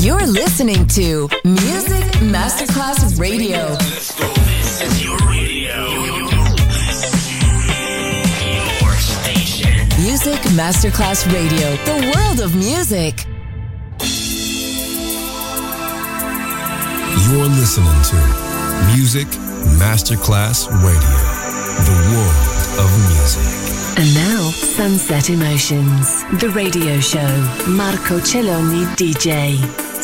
You're listening to Music Masterclass Radio. This is your radio. Your station. Music Masterclass Radio, the world of music. You're listening to Music Masterclass Radio, the world of music. And now, Sunset Emotions, the radio show. Marco Celloni DJ.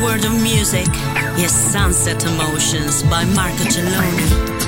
World of music Yes, Sunset Emotions by Marco Celloni.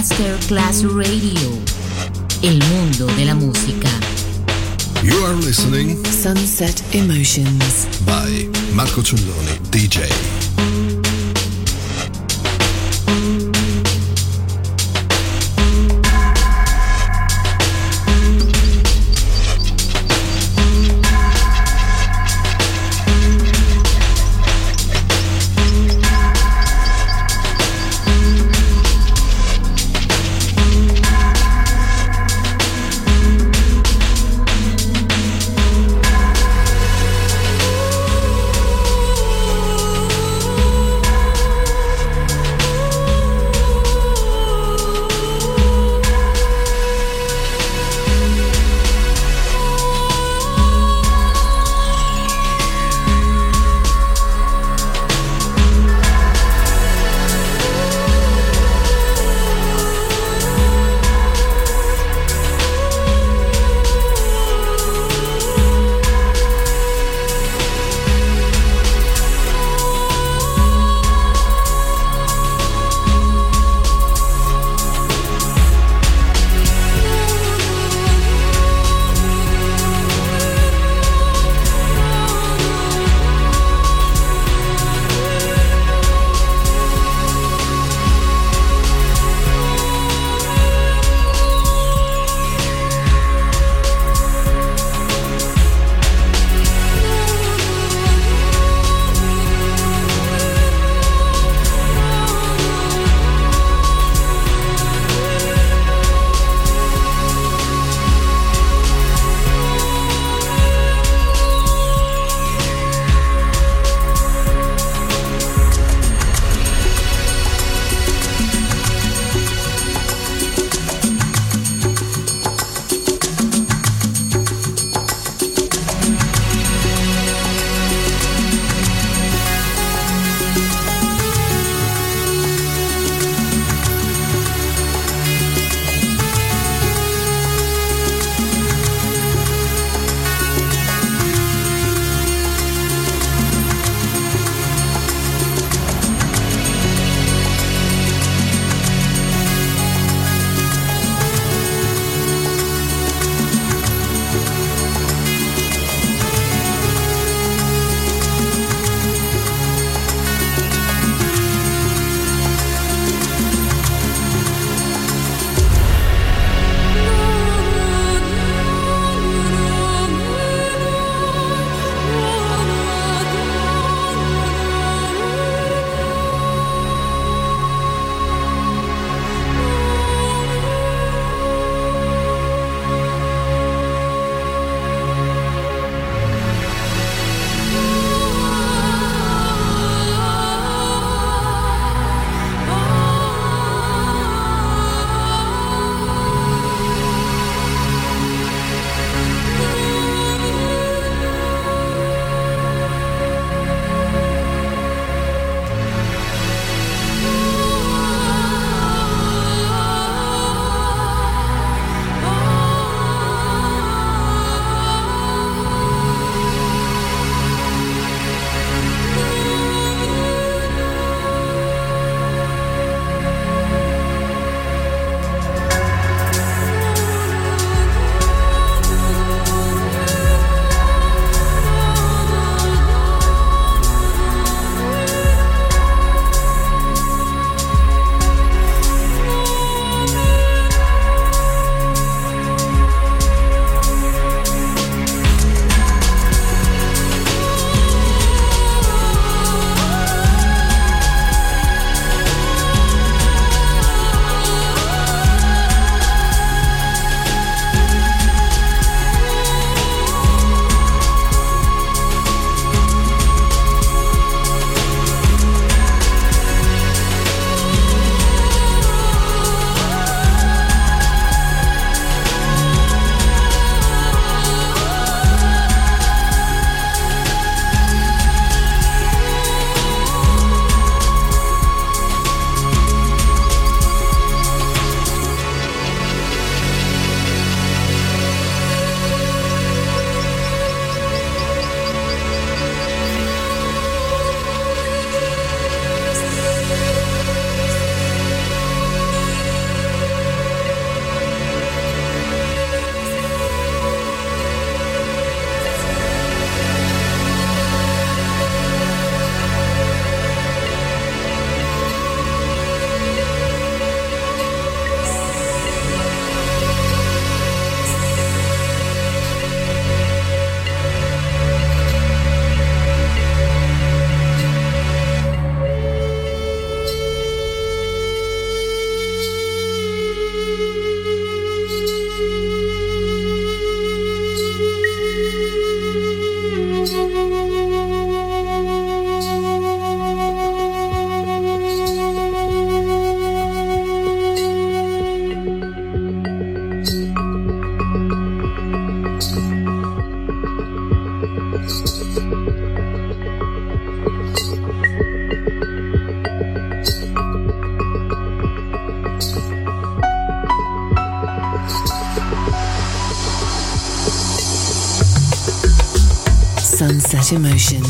Masterclass Radio, el mundo de la música. You are listening Sunset Emotions. by Marco Celloni, DJ. Emotions.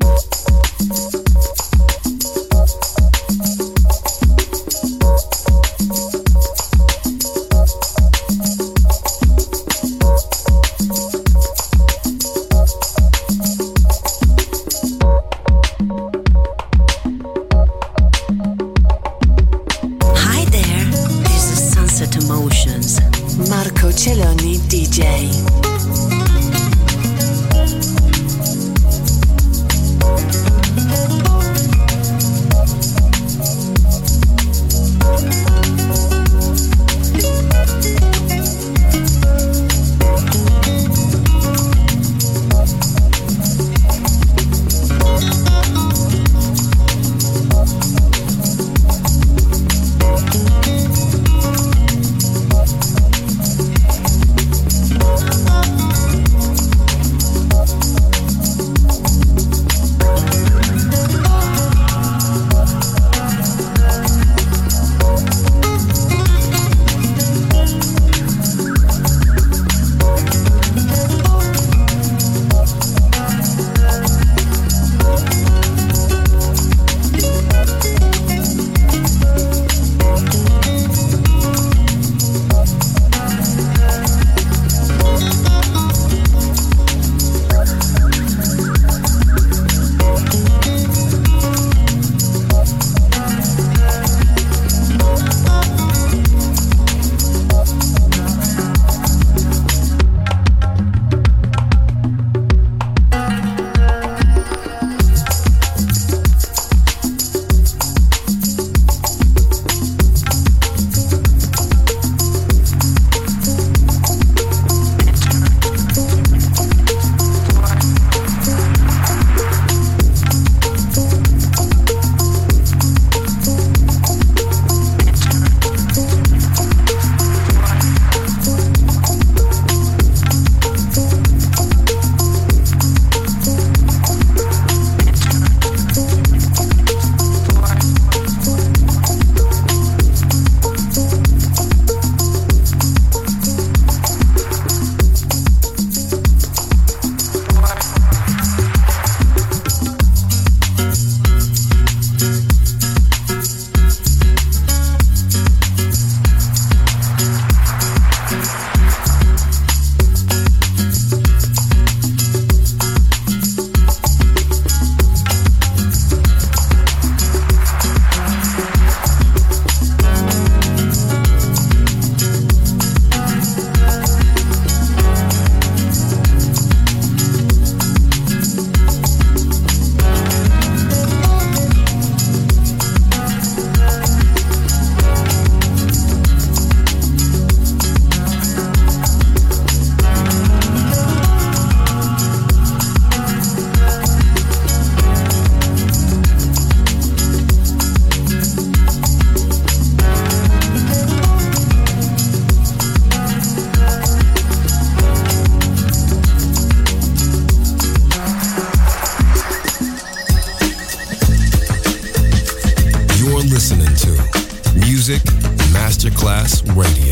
Masterclass Radio,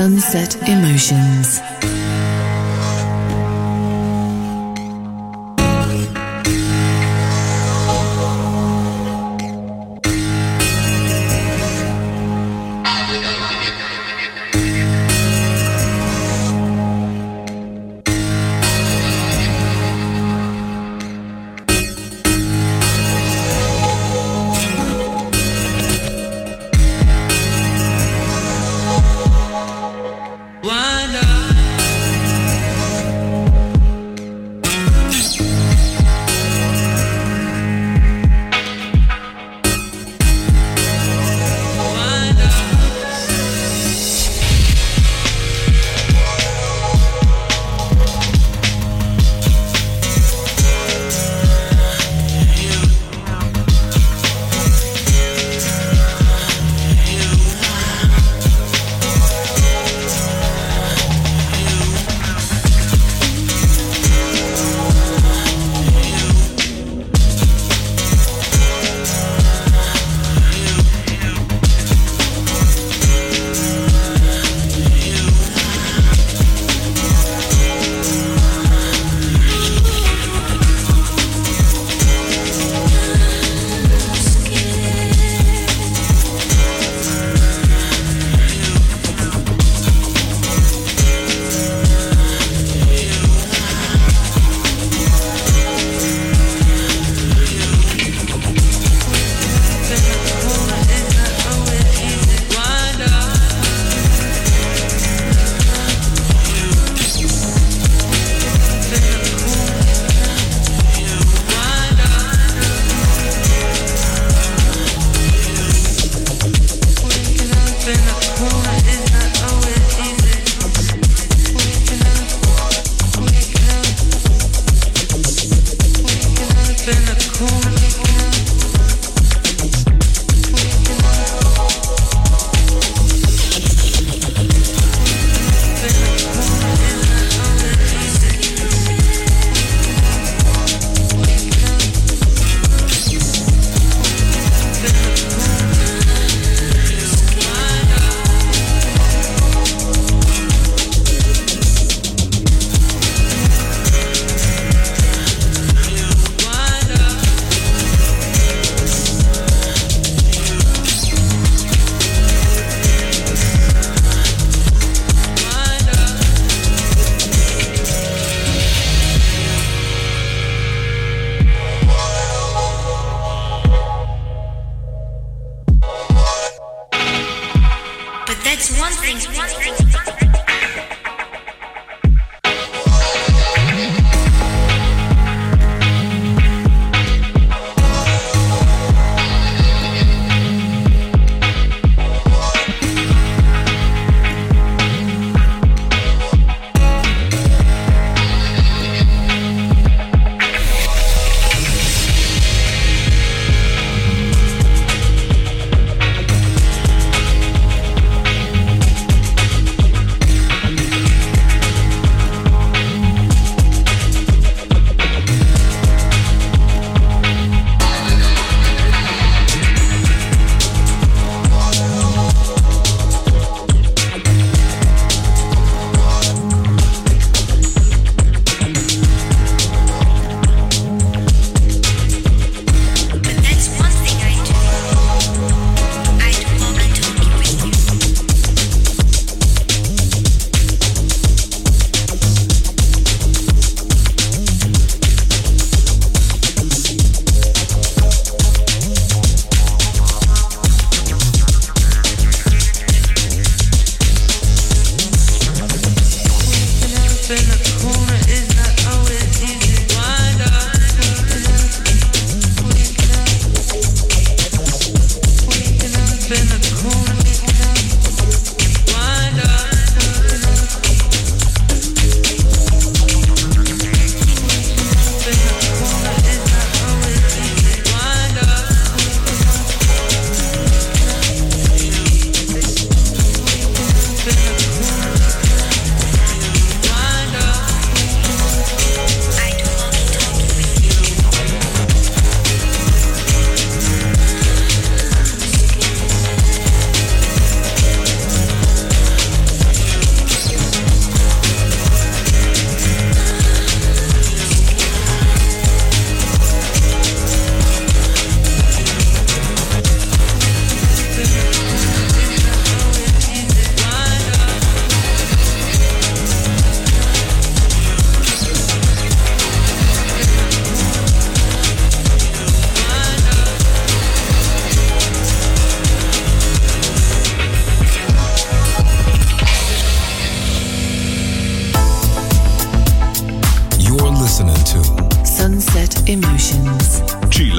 Sunset Emotions.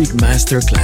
Masterclass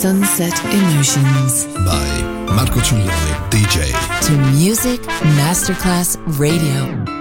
Sunset Emotions by Marco Celloni, DJ. to Music Masterclass Radio.